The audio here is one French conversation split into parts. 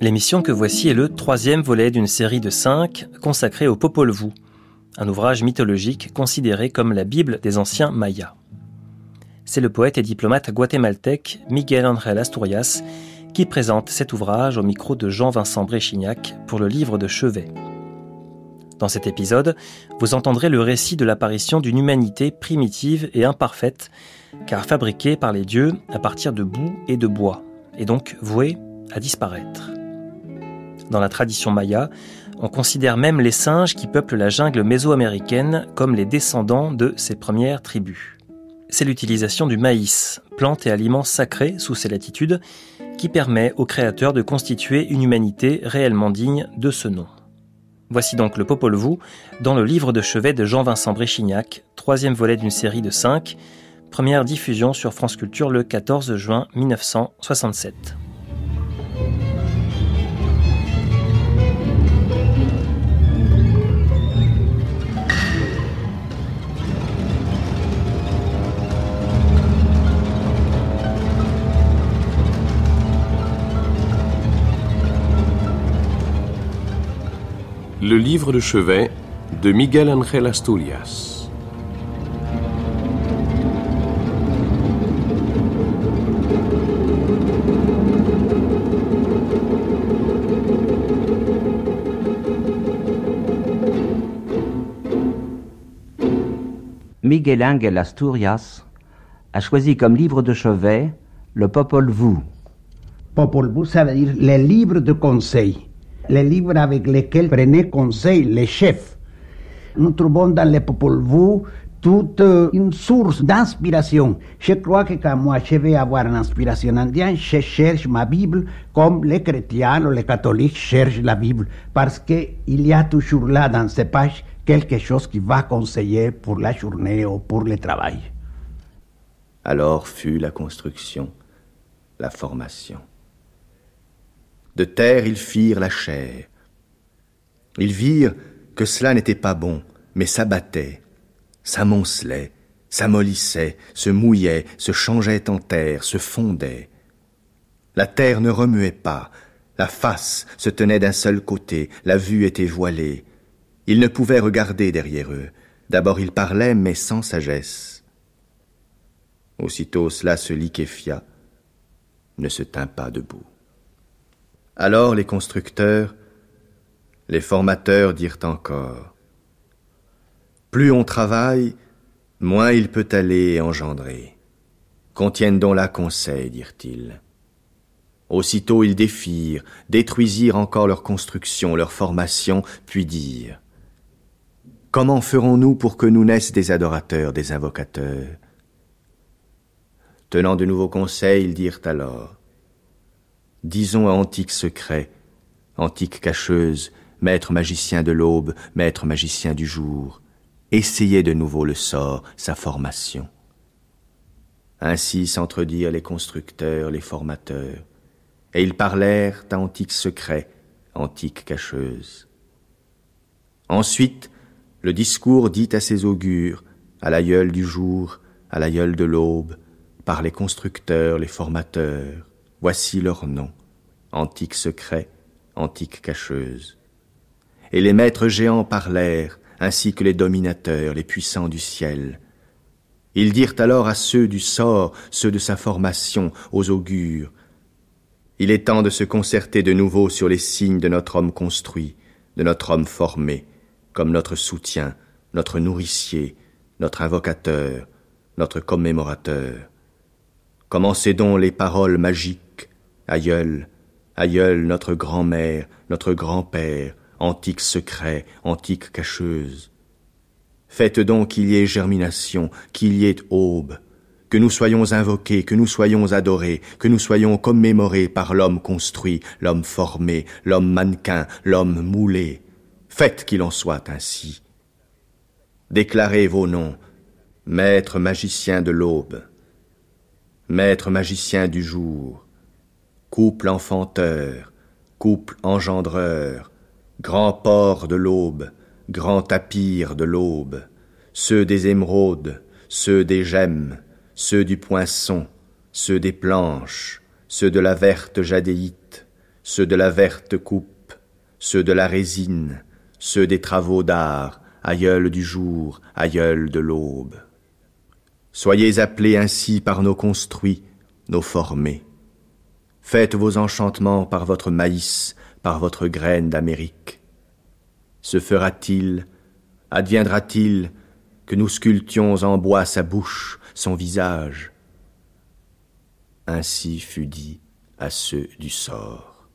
L'émission que voici est le troisième volet d'une série de cinq consacrée au Popol Vuh, un ouvrage mythologique considéré comme la Bible des anciens Mayas. C'est le poète et diplomate guatémaltèque Miguel Ángel Asturias qui présente cet ouvrage au micro de Jean-Vincent Bréchignac pour le livre de chevet. Dans cet épisode, vous entendrez le récit de l'apparition d'une humanité primitive et imparfaite, car fabriquée par les dieux à partir de boue et de bois, et donc vouée à disparaître. Dans la tradition maya, on considère même les singes qui peuplent la jungle mésoaméricaine comme les descendants de ces premières tribus. C'est l'utilisation du maïs, plante et aliment sacré sous ces latitudes, qui permet aux créateurs de constituer une humanité réellement digne de ce nom. Voici donc le Popol Vuh dans le livre de chevet de Jean-Vincent Bréchignac, troisième volet d'une série de cinq, première diffusion sur France Culture le 14 juin 1967. Le livre de chevet de Miguel Ángel Asturias. Miguel Ángel Asturias a choisi comme livre de chevet le Popol Vuh. Popol Vuh, ça veut dire les livres de conseil les livres avec lesquels prenaient conseil les chefs. Nous trouvons dans les Popol Vuh toute une source d'inspiration. Je crois que quand moi je vais avoir une inspiration indienne, je cherche ma Bible comme les chrétiens ou les catholiques cherchent la Bible, parce qu'il y a toujours là dans ces pages quelque chose qui va conseiller pour la journée ou pour le travail. Alors fut la construction, la formation. De terre ils firent la chair. Ils virent que cela n'était pas bon, mais s'abattait, s'amoncelait, s'amollissait, se mouillait, se changeait en terre, se fondait. La terre ne remuait pas, la face se tenait d'un seul côté, la vue était voilée. Ils ne pouvaient regarder derrière eux. D'abord ils parlaient, mais sans sagesse. Aussitôt cela se liquéfia, ne se tint pas debout. Alors les constructeurs, les formateurs dirent encore Plus on travaille, moins il peut aller engendrer. Contiennent donc là conseil, dirent-ils. Aussitôt ils défirent, détruisirent encore leur construction, leur formation, puis dirent Comment ferons-nous pour que nous naissent des adorateurs, des invocateurs? Tenant de nouveaux conseils, ils dirent alors Disons à antique secret, antique cacheuse, maître magicien de l'aube, maître magicien du jour, essayez de nouveau le sort, sa formation. Ainsi s'entredirent les constructeurs, les formateurs, et ils parlèrent à antique secret, antique cacheuse. Ensuite, le discours dit à ses augures, à l'aïeul du jour, à l'aïeul de l'aube, par les constructeurs, les formateurs, Voici leur nom, antique secret, antique cacheuse. Et les maîtres géants parlèrent, ainsi que les dominateurs, les puissants du ciel. Ils dirent alors à ceux du sort, ceux de sa formation, aux augures, Il est temps de se concerter de nouveau sur les signes de notre homme construit, de notre homme formé, comme notre soutien, notre nourricier, notre invocateur, notre commémorateur. Commencez donc les paroles magiques Aïeul, aïeul, notre grand-mère, notre grand-père, antique secret, antique cacheuse. Faites donc qu'il y ait germination, qu'il y ait aube, que nous soyons invoqués, que nous soyons adorés, que nous soyons commémorés par l'homme construit, l'homme formé, l'homme mannequin, l'homme moulé. Faites qu'il en soit ainsi. Déclarez vos noms, maître magicien de l'aube, maître magicien du jour, couple enfanteur, couple engendreur, grand port de l'aube, grand tapir de l'aube, ceux des émeraudes, ceux des gemmes, ceux du poinçon, ceux des planches, ceux de la verte jadéite, ceux de la verte coupe, ceux de la résine, ceux des travaux d'art, aïeul du jour, aïeul de l'aube. Soyez appelés ainsi par nos construits, nos formés. Faites vos enchantements par votre maïs, par votre graine d'Amérique. Se fera-t-il, adviendra-t-il que nous sculptions en bois sa bouche, son visage? Ainsi fut dit à ceux du sort.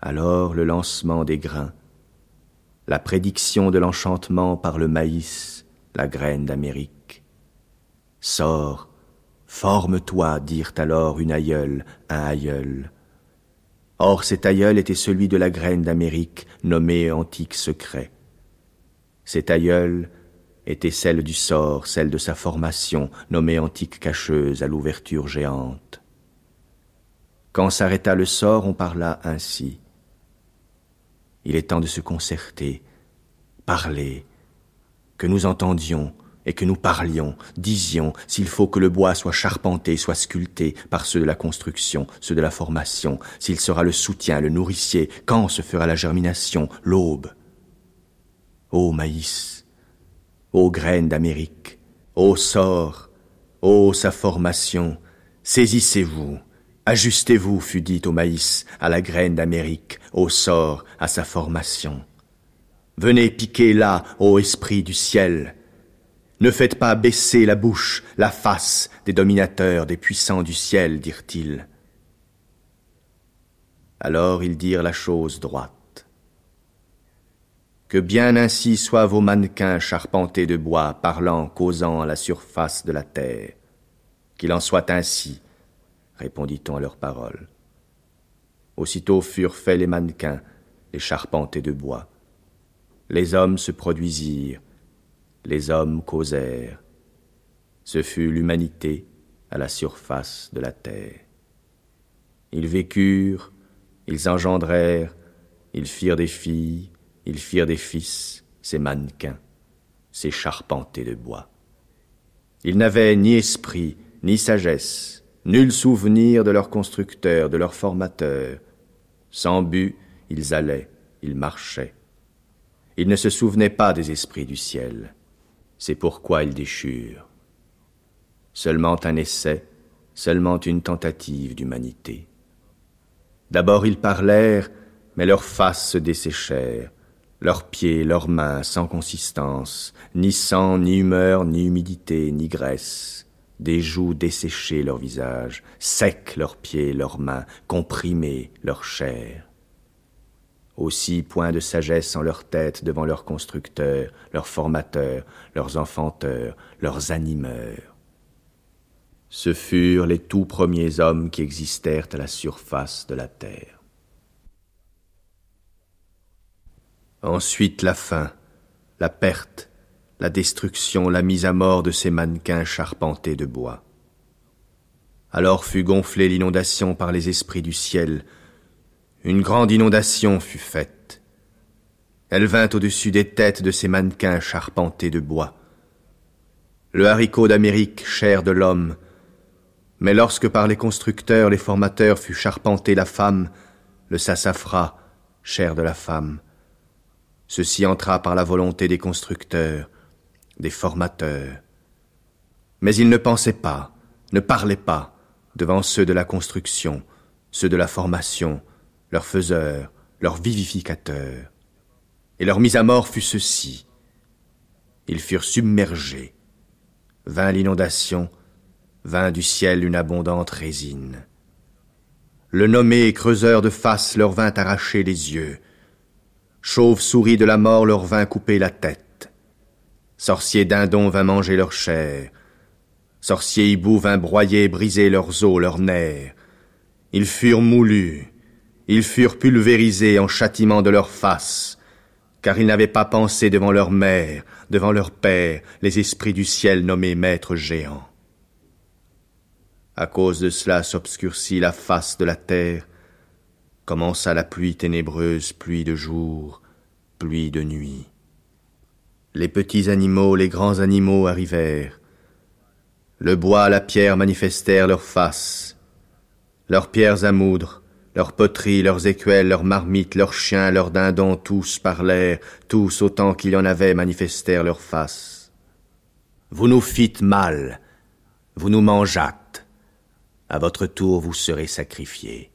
Alors le lancement des grains, la prédiction de l'enchantement par le maïs, la graine d'Amérique. Sors, forme-toi, dirent alors une aïeule, un aïeul. Or cet aïeul était celui de la graine d'Amérique, nommée antique secret. Cet aïeul était celle du sort, celle de sa formation, nommée antique cacheuse à l'ouverture géante. Quand s'arrêta le sort, on parla ainsi. Il est temps de se concerter, parler, que nous entendions et que nous parlions, disions s'il faut que le bois soit charpenté, soit sculpté par ceux de la construction, ceux de la formation, s'il sera le soutien, le nourricier, quand se fera la germination, l'aube, Ô maïs, ô graines d'Amérique, ô sort, ô sa formation, saisissez-vous, ajustez-vous, fut dit au maïs, à la graine d'Amérique, au sort, à sa formation. Venez piquer là, ô esprit du ciel. Ne faites pas baisser la bouche, la face des dominateurs, des puissants du ciel, dirent-ils. Alors ils dirent la chose droite. Que bien ainsi soient vos mannequins charpentés de bois, parlant, causant à la surface de la terre. Qu'il en soit ainsi, répondit-on à leurs paroles. Aussitôt furent faits les mannequins, les charpentés de bois. Les hommes se produisirent, les hommes causèrent. Ce fut l'humanité à la surface de la terre. Ils vécurent, ils engendrèrent, ils firent des filles, ils firent des fils, ces mannequins, ces charpentés de bois. Ils n'avaient ni esprit, ni sagesse, nul souvenir de leur constructeur, de leur formateur. Sans but, ils allaient, ils marchaient. Ils ne se souvenaient pas des esprits du ciel. C'est pourquoi ils déchurent. Seulement un essai, seulement une tentative d'humanité. D'abord ils parlèrent, mais leurs faces se desséchèrent, leurs pieds, leurs mains sans consistance, ni sang, ni humeur, ni humidité, ni graisse, des joues desséchées leur visage, secs leurs pieds, leurs mains, comprimés leur chair. Aussi point de sagesse en leur tête devant leurs constructeurs, leurs formateurs, leurs enfanteurs, leurs animeurs. Ce furent les tout premiers hommes qui existèrent à la surface de la terre. Ensuite la faim, la perte, la destruction, la mise à mort de ces mannequins charpentés de bois. Alors fut gonflée l'inondation par les esprits du ciel. Une grande inondation fut faite. Elle vint au-dessus des têtes de ces mannequins charpentés de bois. Le haricot d'Amérique, chair de l'homme, mais lorsque par les constructeurs, les formateurs fut charpenté la femme, le sassafras, chair de la femme, Ceci entra par la volonté des constructeurs, des formateurs. Mais ils ne pensaient pas, ne parlaient pas devant ceux de la construction, ceux de la formation, leurs faiseurs, leurs vivificateurs. Et leur mise à mort fut ceci. Ils furent submergés. Vint l'inondation, vint du ciel une abondante résine. Le nommé creuseur de face leur vint arracher les yeux, Chauve-souris de la mort leur vint couper la tête. Sorcier dindon vint manger leur chair. Sorcier hibou vint broyer, briser leurs os, leurs nerfs. Ils furent moulus, ils furent pulvérisés en châtiment de leur face, car ils n'avaient pas pensé devant leur mère, devant leur père, les esprits du ciel nommés maîtres géants. À cause de cela s'obscurcit la face de la terre, commença la pluie ténébreuse, pluie de jour, pluie de nuit. Les petits animaux, les grands animaux arrivèrent. Le bois, la pierre manifestèrent leurs faces, leurs pierres à moudre, leurs poteries, leurs écuelles, leurs marmites, leurs chiens, leurs dindons, tous parlèrent, tous autant qu'il y en avait manifestèrent leurs faces. Vous nous fîtes mal, vous nous mangeâtes. À votre tour vous serez sacrifiés,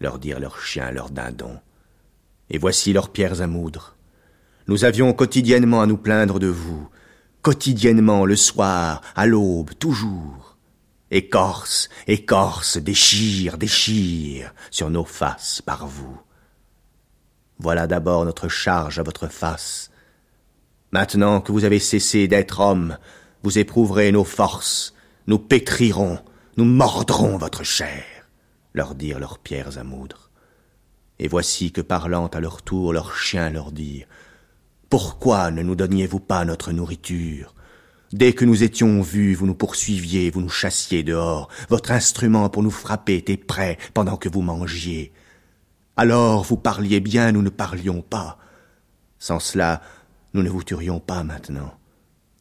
leur dirent leurs chiens, leurs dindons. Et voici leurs pierres à moudre. Nous avions quotidiennement à nous plaindre de vous, quotidiennement, le soir, à l'aube, toujours. Écorce, écorce, déchire, déchire sur nos faces par vous. Voilà d'abord notre charge à votre face. Maintenant que vous avez cessé d'être homme, vous éprouverez nos forces, nous pétrirons, nous mordrons votre chair, leur dirent leurs pierres à moudre. Et voici que parlant à leur tour leurs chiens leur dirent pourquoi ne nous donniez-vous pas notre nourriture? Dès que nous étions vus, vous nous poursuiviez, vous nous chassiez dehors. Votre instrument pour nous frapper était prêt pendant que vous mangiez. Alors vous parliez bien, nous ne parlions pas. Sans cela, nous ne vous tuerions pas maintenant.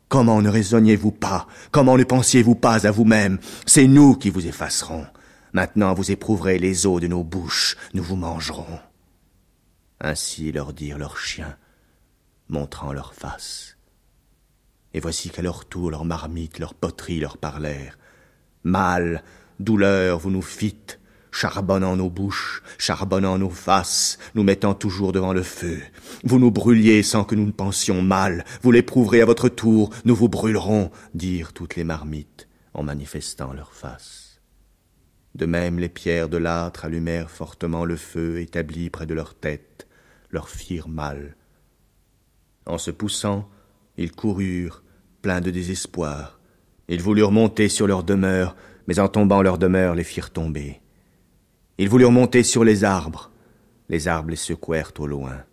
Comment ne raisonniez-vous pas? Comment ne pensiez-vous pas à vous-même? C'est nous qui vous effacerons. Maintenant vous éprouverez les os de nos bouches, nous vous mangerons. Ainsi leur dirent leurs chiens montrant leurs faces. Et voici qu'à leur tour leurs marmites, leurs poteries leur parlèrent. Mal, douleur, vous nous fîtes, charbonnant nos bouches, charbonnant nos faces, nous mettant toujours devant le feu. Vous nous brûliez sans que nous ne pensions mal, vous l'éprouverez à votre tour, nous vous brûlerons, dirent toutes les marmites en manifestant leurs faces. De même les pierres de l'âtre allumèrent fortement le feu établi près de leur tête, leur firent mal, en se poussant, ils coururent, pleins de désespoir. Ils voulurent monter sur leur demeure, mais en tombant leur demeure les firent tomber. Ils voulurent monter sur les arbres, les arbres les secouèrent au loin.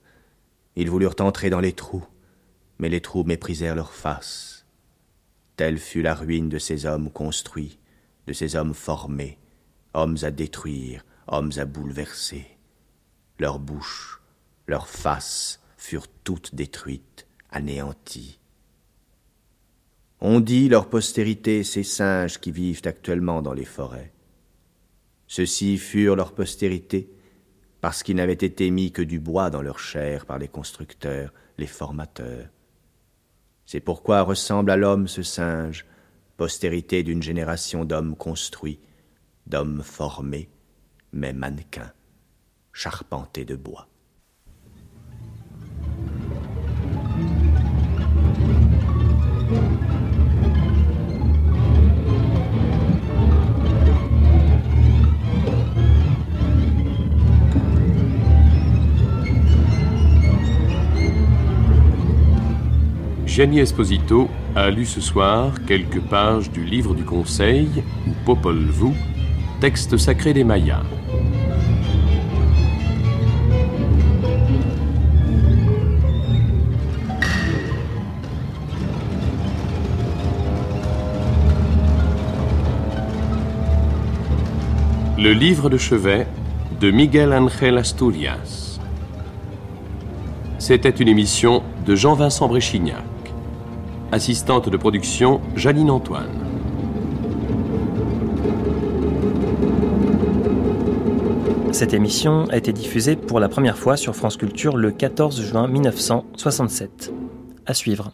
Ils voulurent entrer dans les trous, mais les trous méprisèrent leur face. Telle fut la ruine de ces hommes construits, de ces hommes formés, hommes à détruire, hommes à bouleverser. Leurs bouches, leurs faces, furent toutes détruites, anéanties. On dit leur postérité ces singes qui vivent actuellement dans les forêts. Ceux-ci furent leur postérité parce qu'ils n'avaient été mis que du bois dans leur chair par les constructeurs, les formateurs. C'est pourquoi ressemble à l'homme ce singe, postérité d'une génération d'hommes construits, d'hommes formés, mais mannequins, charpentés de bois. Gianni Esposito a lu ce soir quelques pages du livre du Conseil, Popol Vuh, texte sacré des Mayas. Le livre de chevet de Miguel Ángel Asturias. C'était une émission de Jean-Vincent Bréchignac. Assistante de production, Janine Antoine. Cette émission a été diffusée pour la première fois sur France Culture le 14 juin 1967. À suivre.